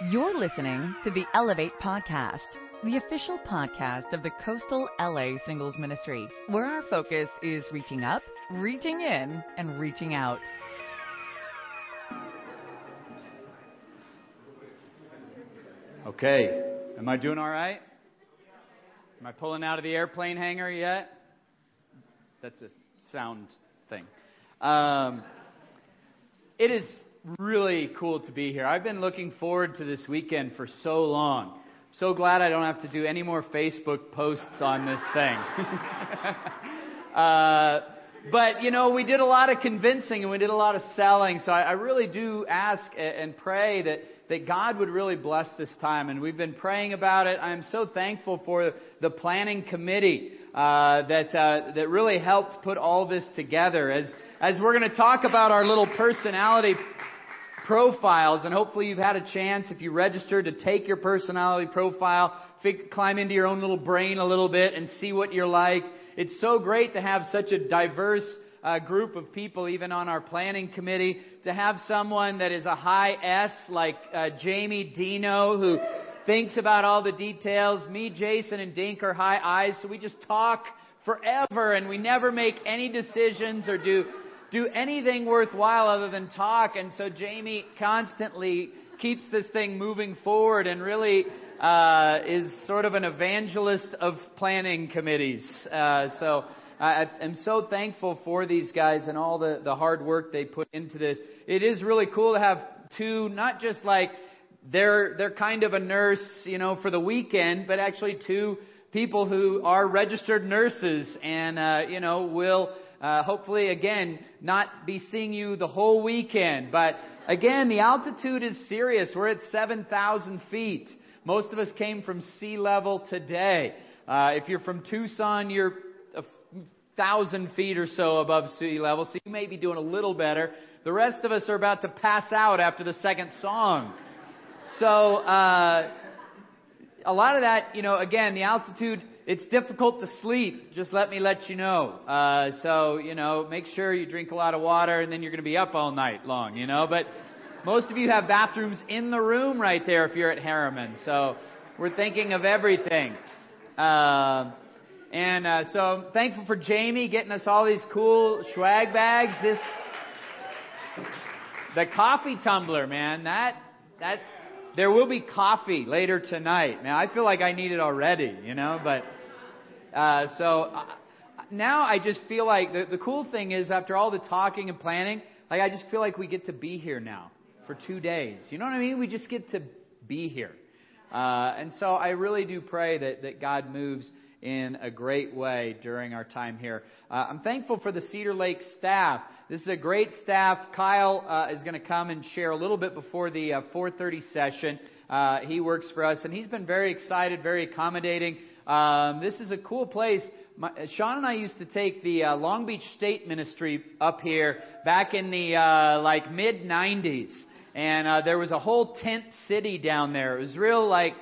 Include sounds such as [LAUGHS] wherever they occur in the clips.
You're listening to the Elevate Podcast, the official podcast of the Coastal LA Singles Ministry, where our focus is reaching up, reaching in, and reaching out. Okay, am I doing all right? Am I pulling out of the airplane hangar yet? That's a sound thing. Um, it is really cool to be here. I've been looking forward to this weekend for so long. So glad I don't have to do any more Facebook posts on this thing. [LAUGHS] uh, but you know, we did a lot of convincing and we did a lot of selling. So I, I really do ask and pray that that God would really bless this time. And we've been praying about it. I'm so thankful for the planning committee uh, that uh, that really helped put all this together. As as we're going to talk about our little personality profiles, and hopefully you've had a chance, if you registered, to take your personality profile, fig- climb into your own little brain a little bit, and see what you're like. It's so great to have such a diverse uh, group of people, even on our planning committee, to have someone that is a high S like uh, Jamie Dino, who thinks about all the details. Me, Jason, and Dink are high I's, so we just talk forever, and we never make any decisions or do do anything worthwhile other than talk. And so Jamie constantly keeps this thing moving forward and really uh, is sort of an evangelist of planning committees. Uh, so I am so thankful for these guys and all the, the hard work they put into this. It is really cool to have two, not just like they're, they're kind of a nurse, you know, for the weekend, but actually two people who are registered nurses and, uh, you know, will uh, hopefully, again, not be seeing you the whole weekend. But again, the altitude is serious. We're at 7,000 feet. Most of us came from sea level today. Uh, if you're from Tucson, you're a thousand feet or so above sea level, so you may be doing a little better. The rest of us are about to pass out after the second song. So, uh, a lot of that, you know, again, the altitude it's difficult to sleep. Just let me let you know. Uh, so, you know, make sure you drink a lot of water and then you're going to be up all night long, you know. But most of you have bathrooms in the room right there if you're at Harriman. So we're thinking of everything. Uh, and uh, so I'm thankful for Jamie getting us all these cool swag bags. This, the coffee tumbler, man. That, that, there will be coffee later tonight. Now I feel like I need it already, you know, but uh, so uh, now I just feel like the, the cool thing is after all the talking and planning, like I just feel like we get to be here now for two days. You know what I mean? We just get to be here. Uh, and so I really do pray that, that God moves in a great way during our time here. Uh, I'm thankful for the Cedar Lake staff. This is a great staff. Kyle uh, is going to come and share a little bit before the uh, 4:30 session. Uh, he works for us, and he's been very excited, very accommodating. Um, this is a cool place. My, Sean and I used to take the uh, Long Beach State Ministry up here back in the uh, like mid 90s, and uh, there was a whole tent city down there. It was real like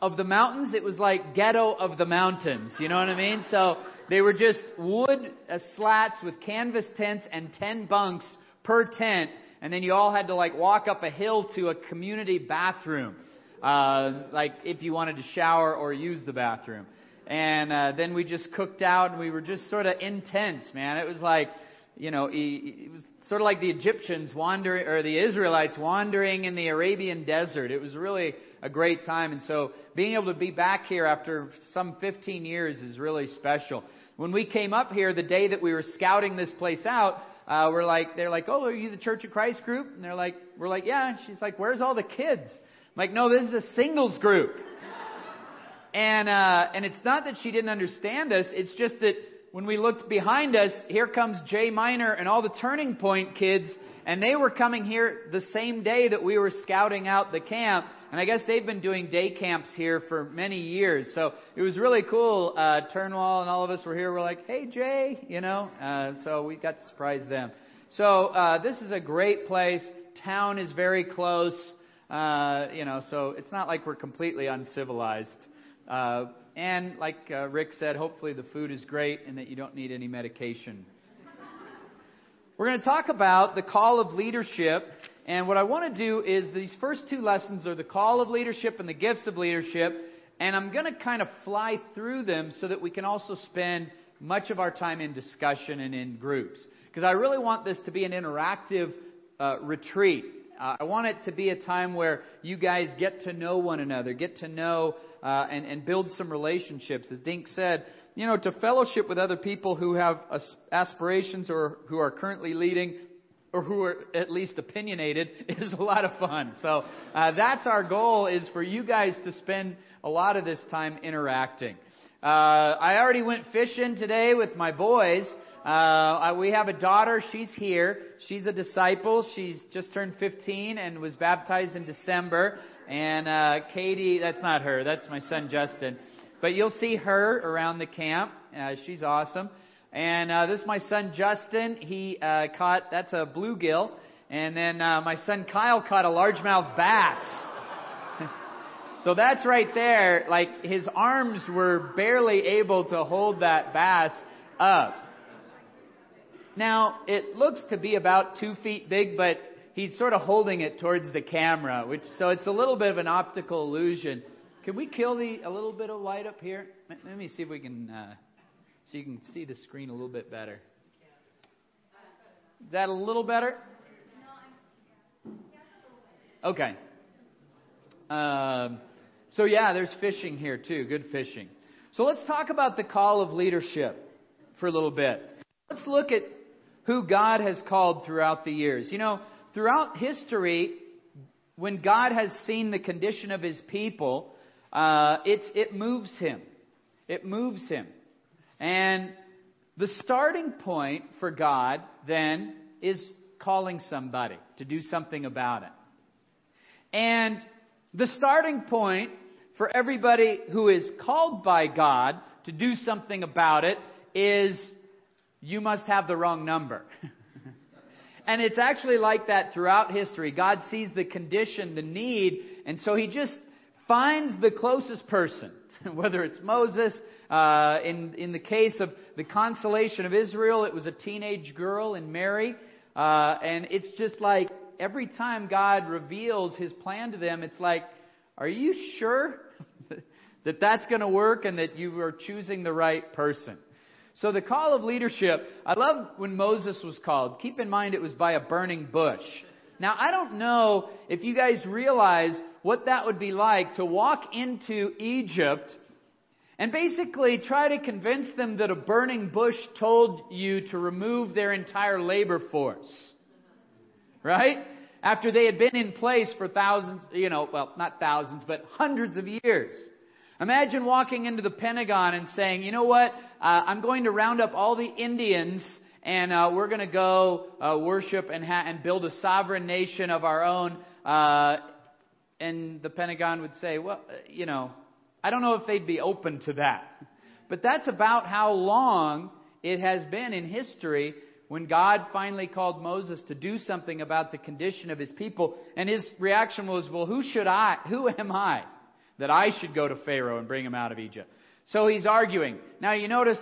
of the mountains. It was like ghetto of the mountains. You know what I mean? So they were just wood uh, slats with canvas tents and ten bunks per tent, and then you all had to like walk up a hill to a community bathroom uh, like if you wanted to shower or use the bathroom. And uh, then we just cooked out, and we were just sort of intense, man. It was like, you know, it was sort of like the Egyptians wandering, or the Israelites wandering in the Arabian desert. It was really a great time. And so being able to be back here after some 15 years is really special. When we came up here, the day that we were scouting this place out, uh, we're like, they're like, oh, are you the Church of Christ group? And they're like, we're like, yeah. And she's like, where's all the kids? I'm like, no, this is a singles group. And, uh, and it's not that she didn't understand us. It's just that when we looked behind us, here comes Jay Minor and all the Turning Point kids, and they were coming here the same day that we were scouting out the camp. And I guess they've been doing day camps here for many years. So it was really cool. Uh, Turnwall and all of us were here. We're like, hey, Jay, you know. Uh, so we got to surprise them. So uh, this is a great place. Town is very close. Uh, you know, so it's not like we're completely uncivilized. Uh, and like uh, Rick said, hopefully the food is great and that you don't need any medication. We're going to talk about the call of leadership And what I want to do is these first two lessons are the call of leadership and the gifts of leadership. And I'm going to kind of fly through them so that we can also spend much of our time in discussion and in groups. Because I really want this to be an interactive uh, retreat. Uh, I want it to be a time where you guys get to know one another, get to know uh, and, and build some relationships. As Dink said, you know, to fellowship with other people who have aspirations or who are currently leading or who are at least opinionated [LAUGHS] is a lot of fun. So uh, that's our goal is for you guys to spend a lot of this time interacting. Uh, I already went fishing today with my boys. Uh, we have a daughter. She's here. She's a disciple. She's just turned 15 and was baptized in December. And uh, Katie, that's not her. That's my son Justin. But you'll see her around the camp. Uh, she's awesome. And uh, this is my son Justin. He uh, caught that's a bluegill, and then uh, my son Kyle caught a largemouth bass. [LAUGHS] so that's right there. Like his arms were barely able to hold that bass up. Now it looks to be about two feet big, but he's sort of holding it towards the camera, which so it's a little bit of an optical illusion. Can we kill the a little bit of light up here? Let me see if we can. Uh, so you can see the screen a little bit better. Is that a little better? Okay. Um, so, yeah, there's fishing here too. Good fishing. So, let's talk about the call of leadership for a little bit. Let's look at who God has called throughout the years. You know, throughout history, when God has seen the condition of his people, uh, it's, it moves him. It moves him. And the starting point for God then is calling somebody to do something about it. And the starting point for everybody who is called by God to do something about it is you must have the wrong number. [LAUGHS] and it's actually like that throughout history. God sees the condition, the need, and so he just finds the closest person, [LAUGHS] whether it's Moses, uh, in, in the case of the consolation of Israel, it was a teenage girl in Mary. Uh, and it's just like every time God reveals his plan to them, it's like, are you sure [LAUGHS] that that's going to work and that you are choosing the right person? So the call of leadership, I love when Moses was called. Keep in mind it was by a burning bush. Now, I don't know if you guys realize what that would be like to walk into Egypt and basically try to convince them that a burning bush told you to remove their entire labor force. Right? After they had been in place for thousands, you know, well, not thousands, but hundreds of years. Imagine walking into the Pentagon and saying, you know what, uh, I'm going to round up all the Indians and uh, we're going to go uh, worship and, ha- and build a sovereign nation of our own. Uh, and the Pentagon would say, well, uh, you know, I don't know if they'd be open to that. But that's about how long it has been in history when God finally called Moses to do something about the condition of his people. And his reaction was, well, who should I, who am I that I should go to Pharaoh and bring him out of Egypt? So he's arguing. Now you notice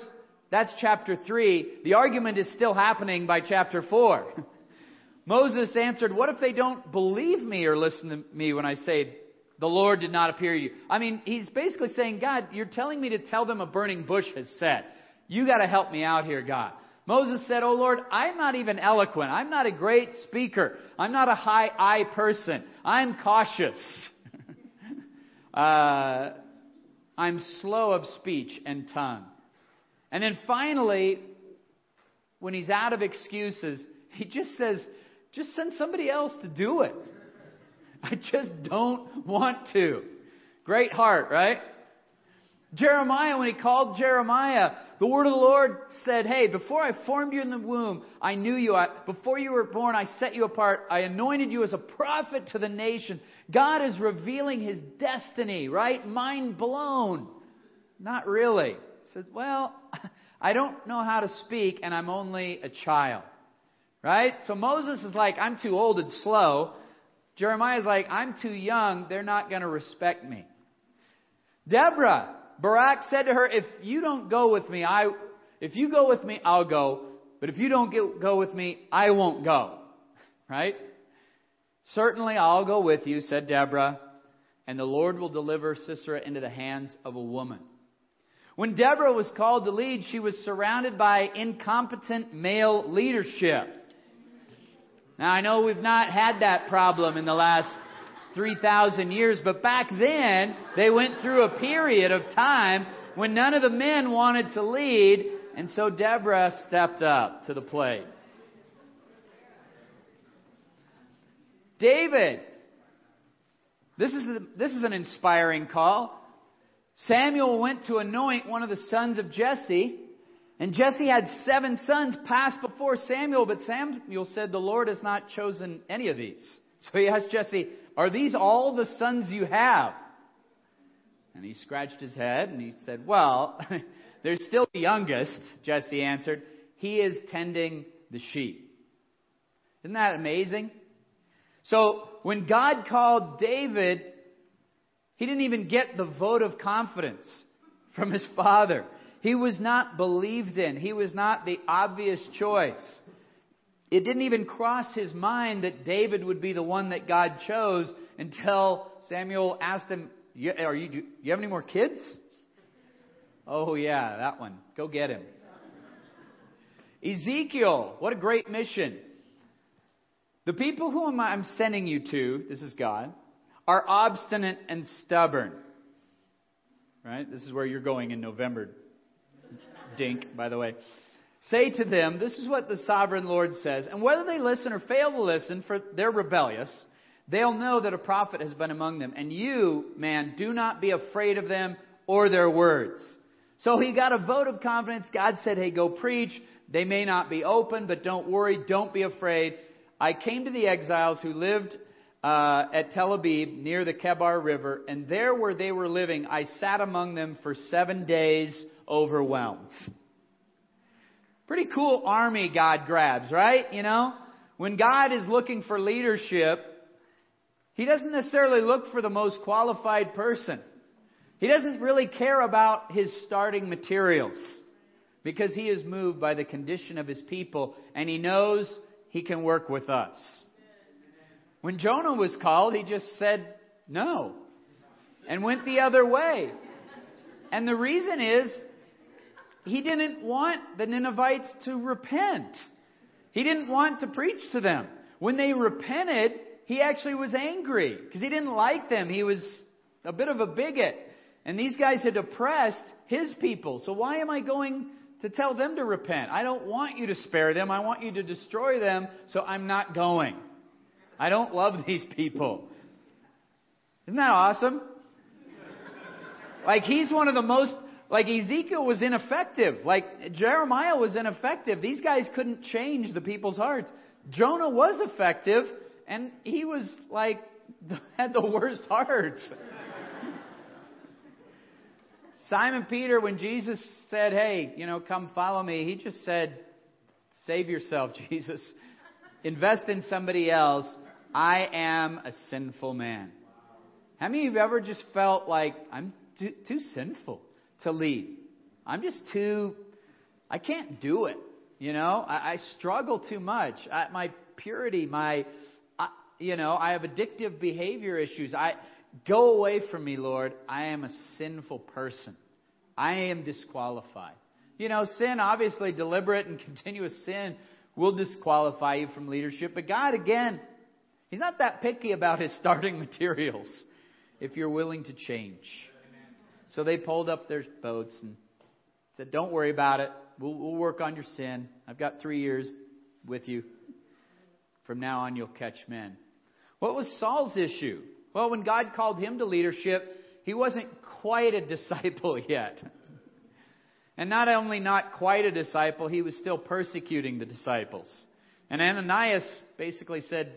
that's chapter 3. The argument is still happening by chapter 4. [LAUGHS] Moses answered, What if they don't believe me or listen to me when I say the Lord did not appear to you. I mean, he's basically saying, God, you're telling me to tell them a burning bush has set. You got to help me out here, God. Moses said, Oh Lord, I'm not even eloquent. I'm not a great speaker. I'm not a high I person. I'm cautious. [LAUGHS] uh, I'm slow of speech and tongue. And then finally, when he's out of excuses, he just says, just send somebody else to do it. [LAUGHS] I just don't want to. Great heart, right? Jeremiah, when he called Jeremiah, the word of the Lord said, Hey, before I formed you in the womb, I knew you. I, before you were born, I set you apart. I anointed you as a prophet to the nation. God is revealing his destiny, right? Mind blown. Not really. Said, Well, [LAUGHS] I don't know how to speak, and I'm only a child. Right? So Moses is like, I'm too old and slow. Jeremiah's like, I'm too young. They're not going to respect me. Deborah, Barak said to her, if you don't go with me, I, if you go with me, I'll go. But if you don't get, go with me, I won't go. Right? Certainly I'll go with you, said Deborah, and the Lord will deliver Sisera into the hands of a woman. When Deborah was called to lead, she was surrounded by incompetent male leadership. Now I know we've not had that problem in the last 3,000 years, but back then they went through a period of time when none of the men wanted to lead, and so Deborah stepped up to the plate. David. This is, this is an inspiring call. Samuel went to anoint one of the sons of Jesse, and Jesse had seven sons pass before Samuel, but Samuel said, The Lord has not chosen any of these. [LAUGHS] So he asked Jesse, Are these all the sons you have? And he scratched his head and he said, Well, [LAUGHS] there's still the youngest, Jesse answered. He is tending the sheep. Isn't that amazing? So when God called David, he didn't even get the vote of confidence from his father. He was not believed in. He was not the obvious choice. It didn't even cross his mind that David would be the one that God chose until Samuel asked him, "Are you? Do you have any more kids?" Oh yeah, that one. Go get him. Ezekiel, what a great mission. The people whom I'm sending you to, this is God, are obstinate and stubborn. Right? This is where you're going in November. Dink, by the way. Say to them, this is what the sovereign Lord says, and whether they listen or fail to listen, for they're rebellious, they'll know that a prophet has been among them. And you, man, do not be afraid of them or their words. So he got a vote of confidence. God said, hey, go preach. They may not be open, but don't worry. Don't be afraid. I came to the exiles who lived uh, at Tel Abib near the Kebar River, and there where they were living, I sat among them for seven days, overwhelmed. Pretty cool army God grabs, right? You know? When God is looking for leadership, He doesn't necessarily look for the most qualified person. He doesn't really care about his starting materials because he is moved by the condition of his people and he knows he can work with us. When Jonah was called, he just said no and went the other way. And the reason is he didn't want the Ninevites to repent. He didn't want to preach to them. When they repented, he actually was angry because he didn't like them. He was a bit of a bigot. And these guys had oppressed his people. So why am I going to tell them to repent. I don't want you to spare them. I want you to destroy them, so I'm not going. I don't love [LAUGHS] these people. Isn't that awesome? Like he's one of the most like Ezekiel was ineffective. Like Jeremiah was ineffective. These guys couldn't change the people's hearts. Jonah was effective and he was like [LAUGHS] had the worst heart. Simon Peter, when Jesus said, Hey, you know, come follow me, he just said, Save yourself, [LAUGHS] Jesus. Invest in somebody else. I am a sinful man. How many of you ever just felt like I'm too, too sinful to lead? I'm just too, I can't do it. You know, I, I struggle too much. I, my purity, my, I, you know, I have addictive behavior issues. I, Go away from me, Lord. I am a sinful person. I am disqualified. You know, sin, obviously, deliberate and [LAUGHS] continuous sin will disqualify you from leadership. But God, again, He's not that picky about His starting [LAUGHS] materials if you're willing to change. So they pulled up their boats and said, Don't worry about it. We'll, we'll work on your sin. I've got three years with you. From now on, you'll catch men. What was Saul's issue? Well, when God called him to leadership, he wasn't quite a [LAUGHS] disciple yet. And not only not quite a disciple, he was still persecuting the disciples. And Ananias basically said,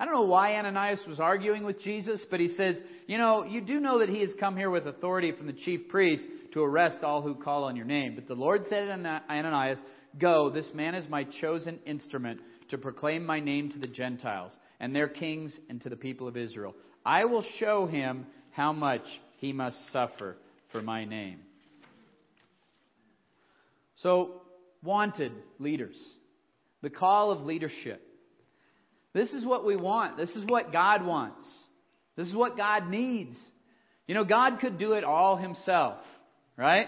I don't know why Ananias was arguing with Jesus, but he says, You know, you do know that he has come here with authority from the chief priest to arrest all who call on your name. But the Lord said to Ananias, Go, this man is my chosen instrument to proclaim my name to the Gentiles and their kings and to the people of Israel. I will show him how much he must suffer for my name. So, wanted leaders. The call of leadership. This is what we want. This is what God wants. This is what God needs. You know, God could do it all himself, right?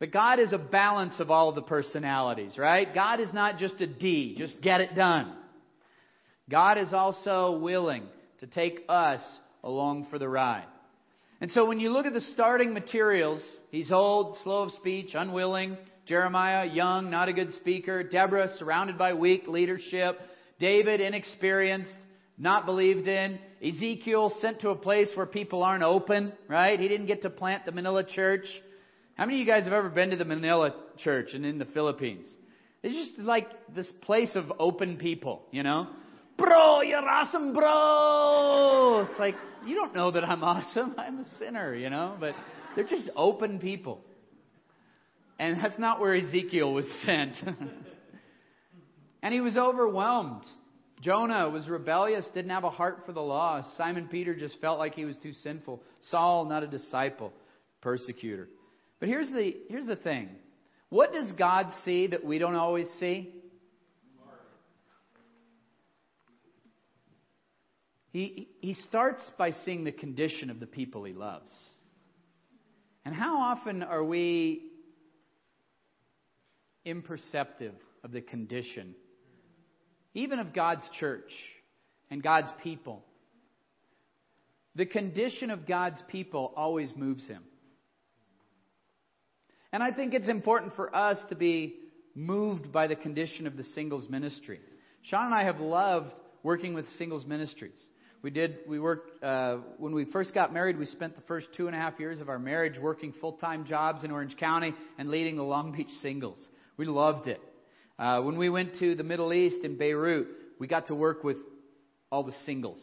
But God is a balance of all the personalities, right? God is not just a D, just get it done. God is also willing to take us along for the ride. And so when you look at the starting materials, he's old, slow of speech, unwilling. Jeremiah, young, not a good speaker. Deborah, surrounded by weak leadership. David, inexperienced, not believed in. Ezekiel, sent to a place where people aren't open, right? He didn't get to plant the Manila church. How many of you guys have ever been to the Manila church and in the Philippines? It's just like this place of open people, you know? Bro, you're awesome, bro! It's like, you don't know that I'm awesome. [LAUGHS] I'm a sinner, you know? But they're just open people. And that's not where Ezekiel was [LAUGHS] sent. [LAUGHS] and he was overwhelmed. Jonah was rebellious, didn't have a heart for the law. Simon Peter just felt like he was too sinful. Saul, not a disciple, persecutor. But here's the, here's the thing. What does God see that we don't always see? He, he starts by seeing the condition of the people he loves. And how often are we imperceptive of the condition, even of God's church and God's people? The condition of God's people always moves him. And I think it's important for us to be moved by the condition of the singles ministry. Sean and I have loved working with singles ministries. We did, we worked, uh, when we first got married, we spent the first two and a half years of our marriage working full time jobs in Orange County and leading the Long Beach singles. We loved it. Uh, when we went to the Middle East in Beirut, we got to work with all the singles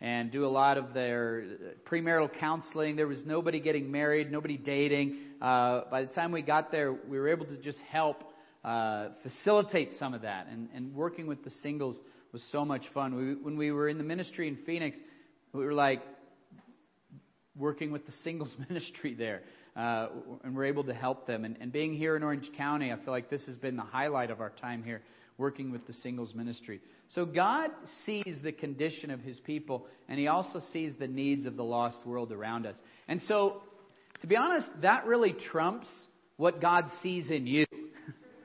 and do a lot of their premarital counseling. There was nobody getting married, nobody dating. Uh, by the time we got there, we were able to just help uh, facilitate some of that. And, and working with the singles was so much fun. We, when we were in the ministry in Phoenix, we were like working with the singles [LAUGHS] ministry there. Uh, and we're able to help them. And, and being here in Orange County, I feel like this has been the highlight of our time here, working with the singles ministry. So God sees the condition of His people, and He also sees the needs of the lost world around us. And so, to be honest, that really trumps what God sees in you.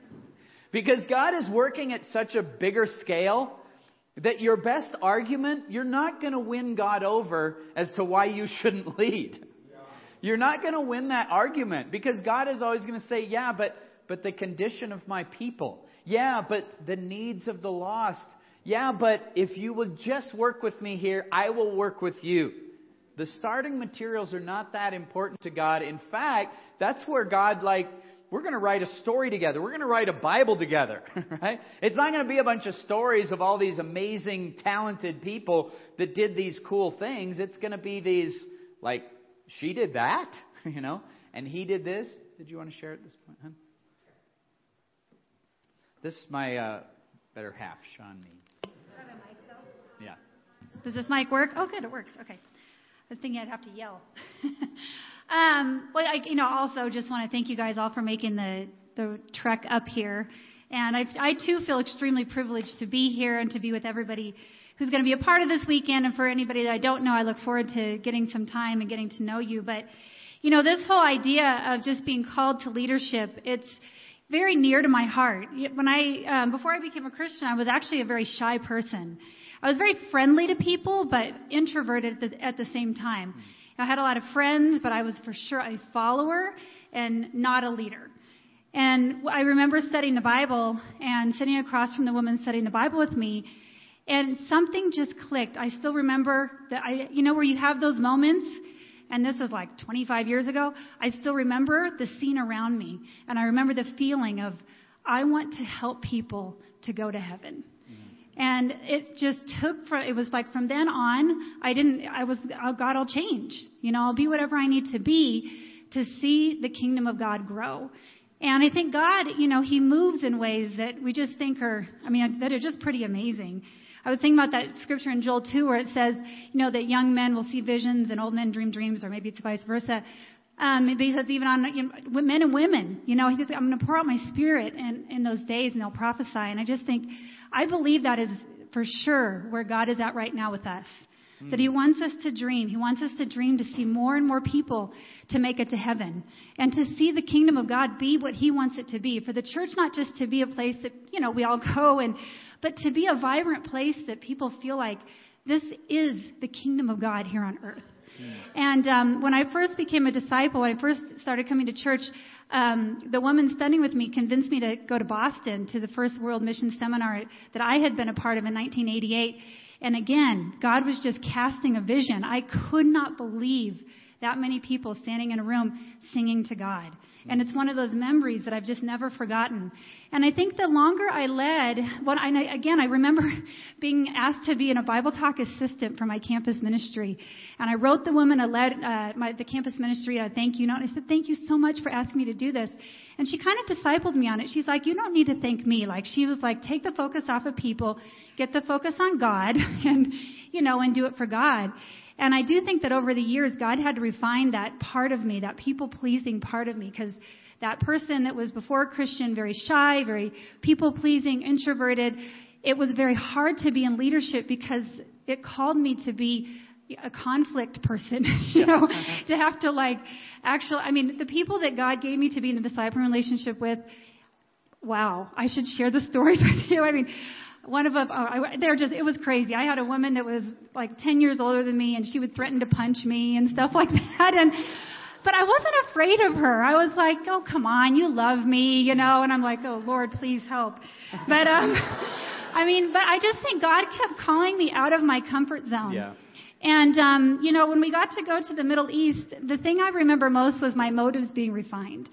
[LAUGHS] because God is working at such a bigger scale that your best argument, you're not going to win God over as to why you shouldn't [LAUGHS] lead. You're not going to win that argument because God is always going to say, yeah, but, but the condition of my people. Yeah, but the needs of the lost. Yeah, but if you will just work with me here, I will work with you. The starting materials are not that important to God. In fact, that's where God like we're going to write a story together. We're going to write a Bible together, [LAUGHS] right? It's not going to be a bunch of stories of all these amazing, talented people that did these cool things. It's going to be these, like, she did that, [LAUGHS] you know, and he did this. Did you want to share at this point, huh? This is my uh, better half, Sean Me. Yeah. Does this mic work? Oh, good, it works. Okay. I was thinking I'd have to yell. [LAUGHS] Um, well, I, you know, also just want to thank you guys all for making the the trek up here, and I, I too feel extremely privileged to be here and to be with everybody who's going to be a part of this weekend. And for anybody that I don't know, I look forward to getting some time and getting to know you. But you know, this whole idea of just being called to leadership, it's very near to my heart. When I, um, before I became a Christian, I was actually a very shy person. I was very friendly to people, but introverted at the, at the same time. I had a lot of friends, but I was for sure a follower and not a leader. And I remember studying the Bible and sitting across from the woman studying the Bible with me, and something just clicked. I still remember that I, you know, where you have those moments, and this is like 25 years ago. I still remember the scene around me, and I remember the feeling of, I want to help people to go to heaven. Mm-hmm. And it just took for it was like from then on, I didn't, I was, oh God, I'll change. You know, I'll be whatever I need to be to see the kingdom of God grow. And I think God, you know, He moves in ways that we just think are, I mean, that are just pretty amazing. I was thinking about that scripture in Joel 2 where it says, you know, that young men will see visions and old men dream dreams, or maybe it's vice versa. Um, he says even on you know, men and women, you know, he says, I'm going to pour out my spirit in, in those days and they'll prophesy. And I just think, I believe that is for sure where God is at right now with us. That He wants us to dream. He wants us to dream to see more and more people to make it to heaven and to see the kingdom of God be what He wants it to be. For the church not just to be a place that, you know, we all [LAUGHS] go and, but to be a vibrant place that people feel like this is the kingdom of God here on earth. And um, when I first became a disciple, when I first started coming to church, um, the woman studying with me convinced me to go to Boston to the first World Mission Seminar that I had been a part of in 1988. And again, God was just casting a vision. I could not believe that many people standing in a room singing to God. And it's one of those memories that I've just never forgotten. And I think the longer I led, what I, again, I remember [LAUGHS] being asked to be in a Bible talk assistant for my campus ministry. And I wrote the woman a letter, uh, my, the campus ministry a thank you note. I said, thank you so much for asking me to do this. And she kind of discipled me on it. She's like, you don't need to thank me. Like she was like, take the focus off of people, get the focus on God, [LAUGHS] and you know, and do it for God. And I do think that over the years, God had to refine that part of me, that people pleasing part of me, because that person that was before Christian, very shy, very people pleasing, introverted, it was very hard to be in leadership because it called me to be a conflict person, [LAUGHS] you know, uh-huh. to have to like actually, I mean, the people that God gave me to be in a disciple relationship with, wow, I should share the stories [LAUGHS] with you. I mean, one of them, uh, they're just, it was crazy. I had a woman that was like 10 years older than me and she would threaten to punch me and stuff [LAUGHS] like that. And, but I wasn't afraid of her. I was like, oh, come on, you love me, you know, and I'm like, oh, Lord, please help. But, um, [LAUGHS] I mean, but I just think God kept calling me out of my comfort zone. Yeah. And, um, you know, when we got to go to the Middle East, the thing I remember most was my motives being refined.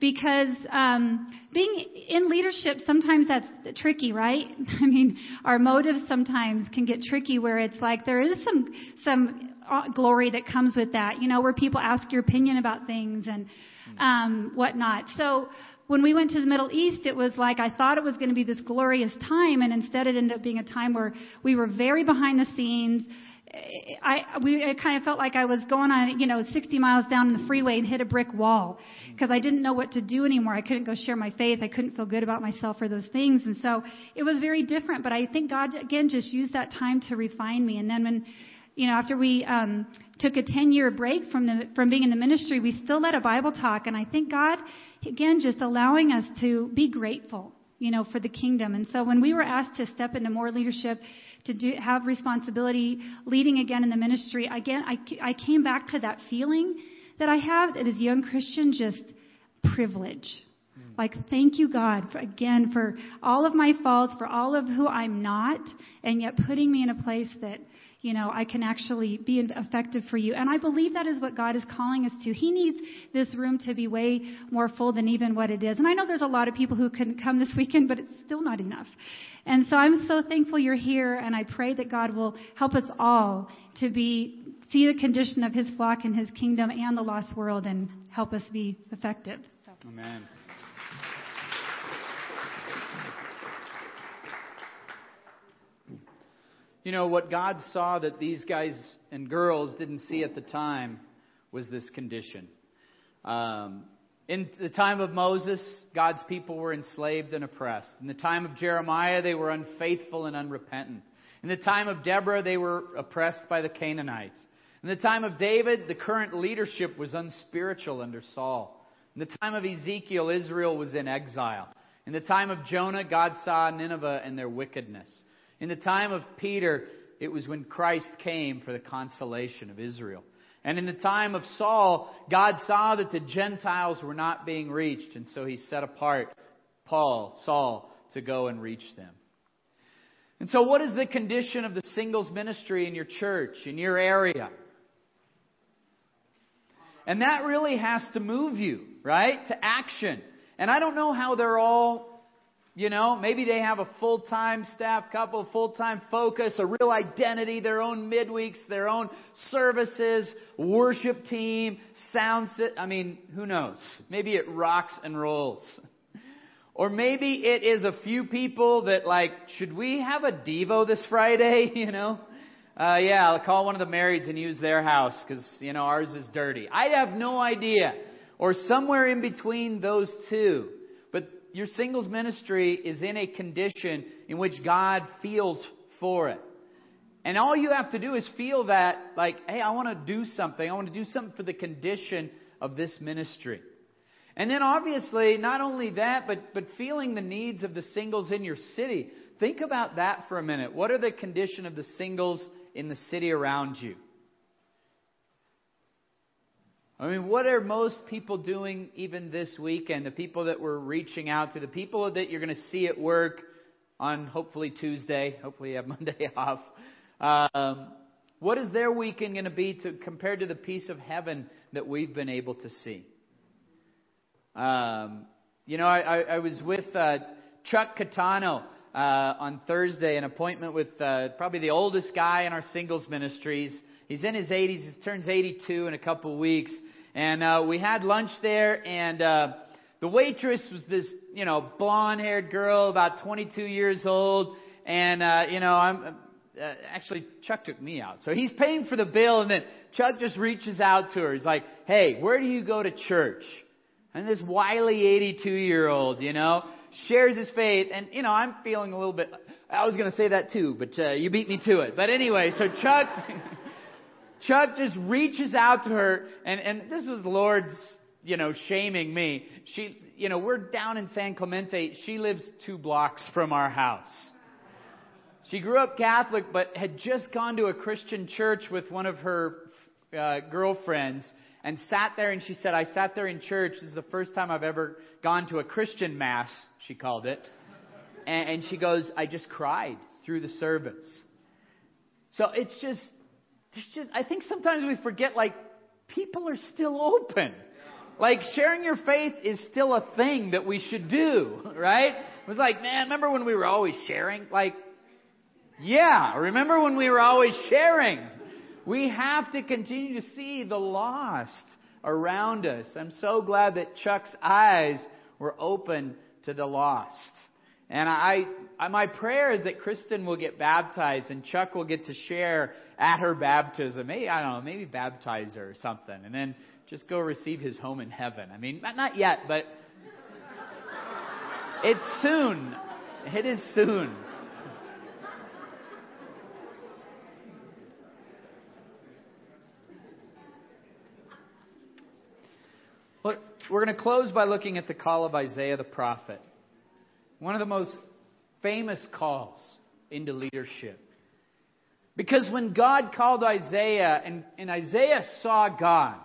Because um, being in leadership, sometimes that's tricky, right? [LAUGHS] I mean, our motives sometimes can get tricky where it's like there is some, some uh, glory that comes with that, you know, where people ask your opinion about things and um, whatnot. So when we went to the Middle East, it was like I thought it was going to be this glorious time, and instead it ended up being a time where we were very behind the scenes. I we it kind of felt like I was going on you know 60 miles down the freeway and hit a brick wall because I didn't know what to do anymore. I couldn't go share my faith. I couldn't feel good about myself for those things, and so it was very different. But I think God again just used that time to refine me. And then when you know after we um, took a 10 year break from the from being in the ministry, we still led a Bible talk, and I think God again just allowing us to be grateful you know for the kingdom. And so when we were asked to step into more leadership to do, have responsibility, leading again in the ministry, again, I, I came back to that feeling that I have that as a young Christian, just privilege. Mm. Like, thank you, God, for, again, for all of my faults, for all of who I'm not, and yet putting me in a place that, you know, I can actually be effective for you. And I believe that is what God is calling us to. He needs this room to be way more full than even what it is. And I know there's a lot of people who couldn't come this [LAUGHS] weekend, but it's still not enough. And so I'm so thankful you're here, and I pray that God will help us all to be see the condition of His flock and His kingdom and the lost world, and help us be effective. So. Amen. You know, what God saw that these guys and girls didn't see at the time was this condition. Um, in the time of Moses, God's people were enslaved and oppressed. In the time of Jeremiah, they were unfaithful and unrepentant. In the time of Deborah, they were oppressed by the Canaanites. In the time of David, the current leadership was unspiritual under Saul. In the time of Ezekiel, Israel was in exile. In the time of Jonah, God saw Nineveh and their wickedness. In the time of Peter, it was when Christ came for the consolation of Israel. And in the time of Saul, God saw that the Gentiles were not being reached, and so he set apart Paul, Saul, to go and reach them. And so, what is the condition of the singles ministry in your church, in your area? And that really has to move you, right? To action. And I don't know how they're all you know, maybe they have a full time staff couple, full time focus, a real identity, their own midweeks, their own services, worship team, sound. Sit- I mean, who knows? Maybe it rocks and rolls. Or maybe it is a few people that like, should we have a Devo this Friday? [LAUGHS] You know? Uh, yeah, I'll call one of the marrieds and use their house because, you know, ours is dirty. I have no idea. Or somewhere in between those two your singles ministry is in a condition in which God feels for it. And all you have to do is feel that, like, hey, I want to do something. I want to do something for the condition of this ministry. And then obviously, not only that, but, but feeling the needs of the singles in your city. Think about that for a minute. What are the condition of the singles in the city around you? I mean, what are most people doing even this weekend? The people that we're reaching out to, the people that you're going to see at work on hopefully Tuesday, hopefully you have [LAUGHS] Monday off. Um, what is their weekend going to be to, compared to the peace of heaven that we've been able to see? Um, you know, I, I, I was with uh, Chuck Catano uh, on Thursday, an appointment with uh, probably the oldest guy in our singles ministries. He's in his 80s. He turns 82 in a couple weeks. And uh, we had lunch there, and uh, the waitress was this, you know, blonde-haired girl, about 22 years old. And uh, you know, I'm uh, actually Chuck took me out, so he's paying for the bill, and then Chuck just reaches out to her. He's like, "Hey, where do you go to church?" And this wily 82 year old, you know, shares his faith. And, you know, I'm feeling a little bit, I was going to say that too, but uh, you beat me to it. But anyway, so Chuck, [LAUGHS] Chuck just reaches out to her, and, and this was Lord's, you know, shaming me. She, you know, we're down in San Clemente. She lives two blocks from our house. She grew up Catholic, but had just gone to a Christian church with one of her uh, girlfriends and sat there and she said, I sat there in church. This is the first time I've ever gone to a Christian mass, she called it. And, and she goes, I just cried through the service. So it's just, it's just, I think sometimes we forget like people are still open. Like sharing your faith is still a thing that we should do, [LAUGHS] right? It was like, man, remember when we were always sharing? Like, yeah, remember when we were always sharing? We have to continue to see the lost around us. I'm so glad that Chuck's eyes were open to the lost. And I, I, my prayer is that Kristen will get baptized and Chuck will get to share at her baptism. Maybe, I don't know, maybe baptize her or something. And then just go receive his home in heaven. I mean, not yet, but it's soon. It is soon. We're going to close by looking at the call of Isaiah the prophet. One of the most famous calls into leadership. Because when God called Isaiah, and, and Isaiah saw God,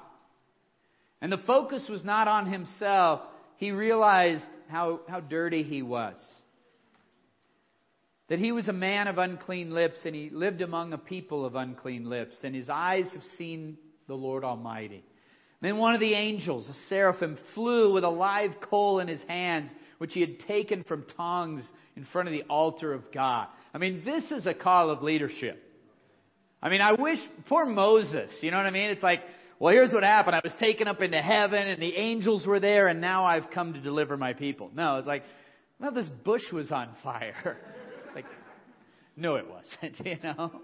and the focus was not on himself, he realized how, how dirty he was. That he was a man of unclean lips, and he lived among a people of unclean lips, and his eyes have seen the Lord Almighty. Then one of the angels, a seraphim, flew with a live coal in his hands, which he had taken from tongs in front of the altar of God. I mean, this is a call of leadership. I mean, I wish, poor Moses, you know what I mean? It's like, well, here's what happened. I was taken up into heaven and the angels were there and now I've come to deliver my people. No, it's like, well, this bush was on fire. It's [LAUGHS] like, no, it wasn't, [LAUGHS] you know?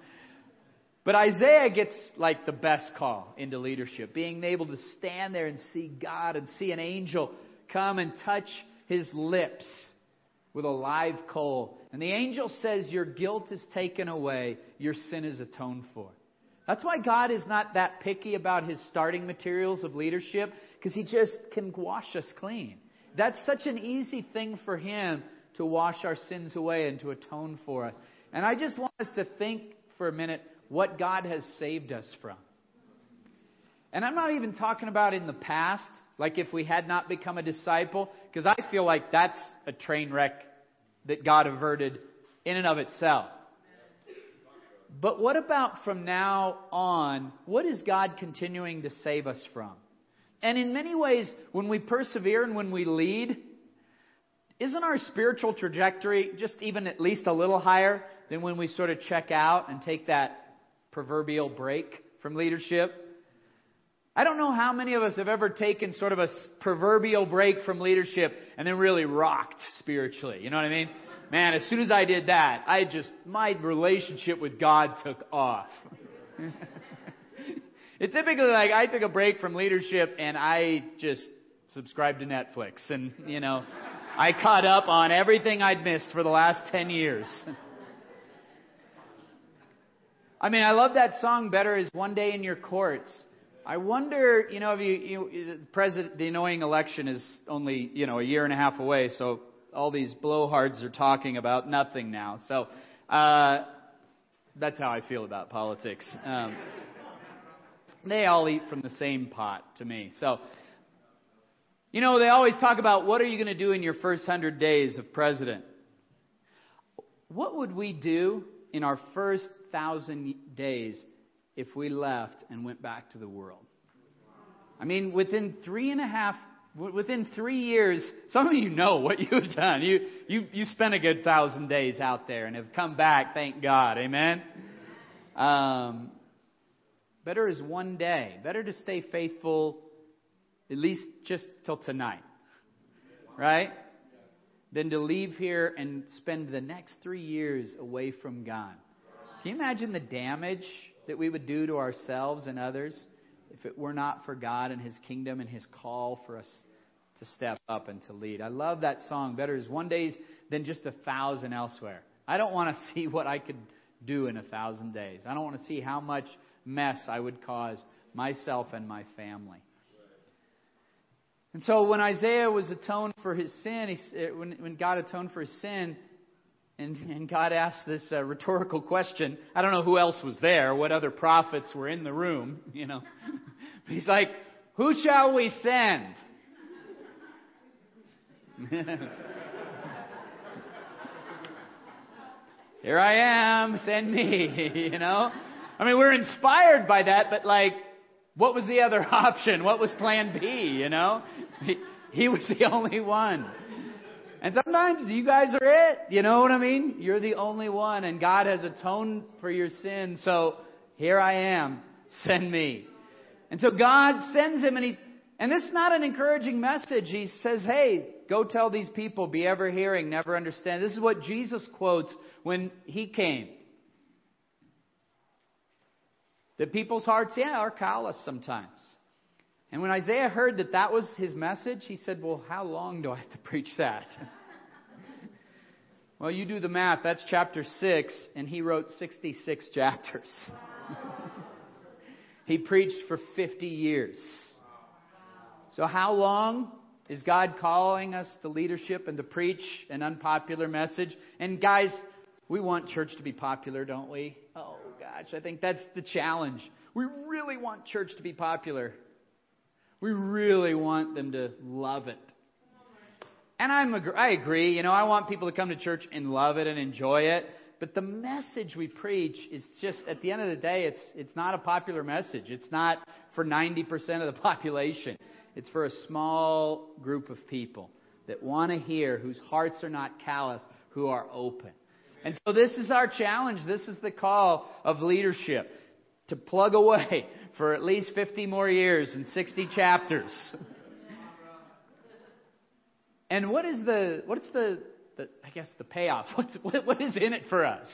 But Isaiah gets like the best call into leadership, being able to stand there and see God and see an angel come and touch his lips with a live coal. And the angel says, Your guilt is taken away, your sin is atoned for. That's why God is not that picky about his starting materials of leadership, because he just can wash us clean. That's such an easy thing for him to wash our sins away and to atone for us. And I just want us to think for a minute what God has saved us from. And I'm not even talking about in the past, like if we had not become a disciple, because I feel like that's a train wreck that God averted in and of itself. But what about from now on? What is God continuing to save us from? And in many ways, when we persevere and when we lead, isn't our spiritual trajectory just even at least a little higher than when we sort of check out and take that proverbial break from leadership. I don't know how many of us have ever taken sort of a proverbial break from leadership and then really rocked spiritually. You know what I mean? Man, as soon as I did that, I just, my relationship with God took off. [LAUGHS] it's typically like I took a break from leadership and I just subscribed to Netflix and, you know, I caught up on everything I'd missed for the last 10 years. [LAUGHS] I mean, I love that song. Better is one day in your courts. I wonder, you know, if you, you president, the annoying election is only, you know, a year and a half away, so all these blowhards are talking about nothing now. So, uh, that's how I feel about politics. Um, they all eat from the same pot to me. So, you know, they always talk about what are you going to do in your first hundred days of president? What would we do in our first thousand days if we left and went back to the world? I mean, within three and a half, within three years, some of you know what you've done. You, you, you spent a good thousand days out there and have come back, thank God. Amen? Um, better is one day. Better to stay faithful at least just till tonight. Right? Than to leave here and spend the next three years away from God. Can you imagine the damage that we would do to ourselves and others if it were not for God and His kingdom and His call for us to step up and to lead? I love that song. Better is one day than just a thousand elsewhere. I don't want to [LAUGHS] see what I could do in a thousand days. I don't want to see how much mess I would cause myself and my family. And so when Isaiah was atoned for his sin, he, when, when God atoned for his sin, and, and God asked this uh, rhetorical question. I don't know who else was there, what other prophets were in the room, you know. [LAUGHS] He's like, Who shall we send? [LAUGHS] Here I am, send me, [LAUGHS] you know. I mean, we're inspired by that, but like, what was the other option? What was plan B, you know? He, he was the only one. And sometimes you guys are it. You know what I mean? You're the only one, and God has atoned for your sin. So here I am. Send me. And so God sends him, and he, and this is not an encouraging message. He says, "Hey, go tell these people, be ever hearing, never understand." This is what Jesus quotes when he came. That people's hearts, yeah, are callous sometimes. And when Isaiah heard that that was his message, he said, Well, how long do I have to preach that? [LAUGHS] well, you do the math. That's chapter 6, and he wrote 66 chapters. [LAUGHS] he preached for 50 years. So, how long is God calling us to leadership and to preach an unpopular message? And, guys, we want church to be popular, don't we? Oh, gosh, I think that's the challenge. We really want church to be popular. We really want them to love it. And I'm, I agree. You know, I want people to come to church and love it and enjoy it. But the message we preach is just, at the end of the day, it's, it's not a popular message. It's not for 90% of the [LAUGHS] population. It's for a small group of people that want to hear, whose hearts are not callous, who are open. And so this is our challenge. This is the call of leadership to plug away for at least 50 more years and 60 chapters. and what is the what's the, the I guess the payoff? [LAUGHS] What's, what, what is in it for us?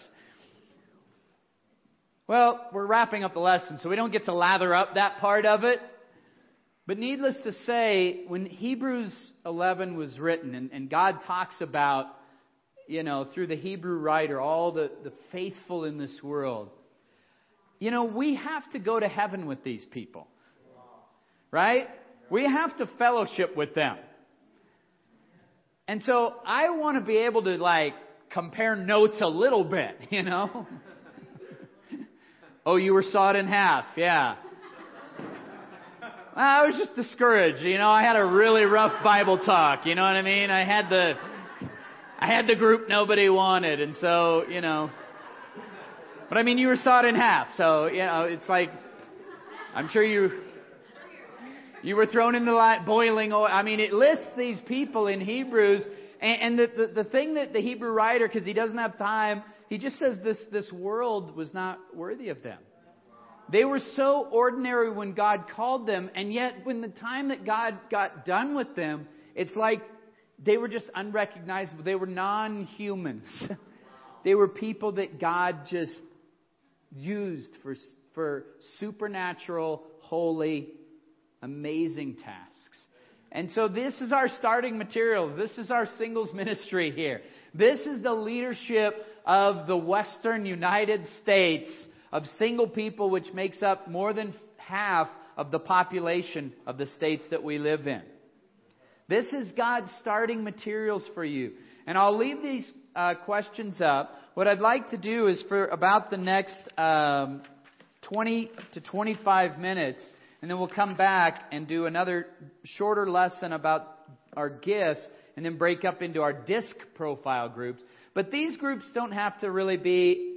Well, we're wrapping up the lesson, so we don't get to lather up that part of it. But needless to say, when Hebrews 11 was written, and, and God talks about, you know, through the Hebrew writer, all the, the faithful in this world, you know, we have to go to heaven with these people. Right? We have to fellowship with them. And so I want to be able to like compare notes a little bit, [LAUGHS] you know? [LAUGHS] oh, you were sawed in half. Yeah. [LAUGHS] I was just discouraged, you know. I had a really rough Bible talk, you know what I mean? I had the I had the group nobody wanted, and so, you know, but I mean, you were sawed in half, so you know it's like I'm sure you you were thrown in the light, boiling oil. I mean, it lists these people in Hebrews, and, and the, the the thing that the Hebrew writer, because he doesn't have time, he just says this this world was not worthy of them. They were so ordinary when God called them, and yet when the time that God got done with them, it's like they were just unrecognizable. They were non-humans. [LAUGHS] they were people that God just used for, for supernatural, holy, amazing tasks. And so this is our starting materials. This is our singles ministry here. This is the leadership of the Western United States of single people, which makes up more than half of the population of the states that we live in. This is God's starting materials for you. And I'll leave these uh, questions up. What I'd like to do is for about the next um, 20 to 25 minutes, and then we'll come back and do another shorter lesson about our gifts, and then break up into our disc profile groups. But these groups don't have to really be,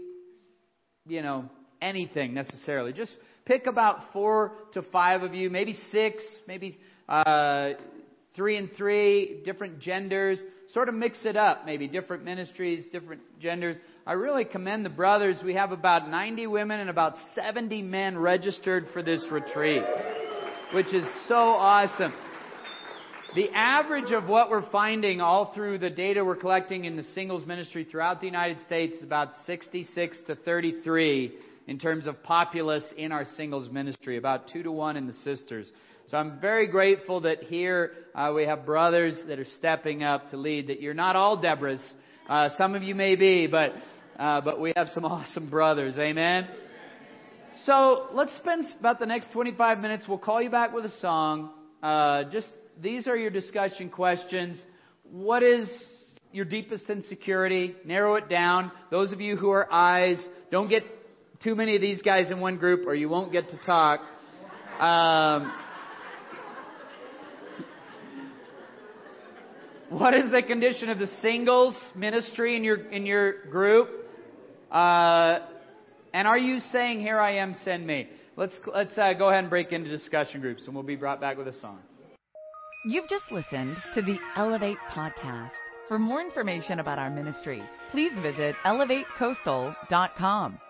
you know, anything necessarily. Just pick about four to five of you, maybe six, maybe uh, three and three, different genders. Sort of mix it up, maybe different ministries, different genders. I really commend the brothers. We have about 90 women and about 70 men registered for this retreat, which is so awesome. The average of what we're finding all through the data we're collecting in the singles ministry throughout the United States is about 66 to 33 in terms of populace in our singles ministry, about two to one in the sisters. So I'm very grateful that here uh, we have brothers that are stepping up to lead. That you're not all Deborahs. Uh, some of you may be, but uh, but we have some [LAUGHS] awesome brothers. Amen. So let's spend about the next 25 minutes. We'll call you back with a song. Uh, just these are your discussion questions. What is your deepest insecurity? Narrow it down. Those of you who are I's, don't get too many of these guys in one group, or you won't get to talk. Um, What is the condition of the singles ministry in your in your group? Uh, and are you saying, "Here I am, send me"? Let's let's uh, go ahead and break into discussion groups, and we'll be brought back with a song. You've just listened to the Elevate podcast. For more information about our ministry, please visit elevatecoastal.com.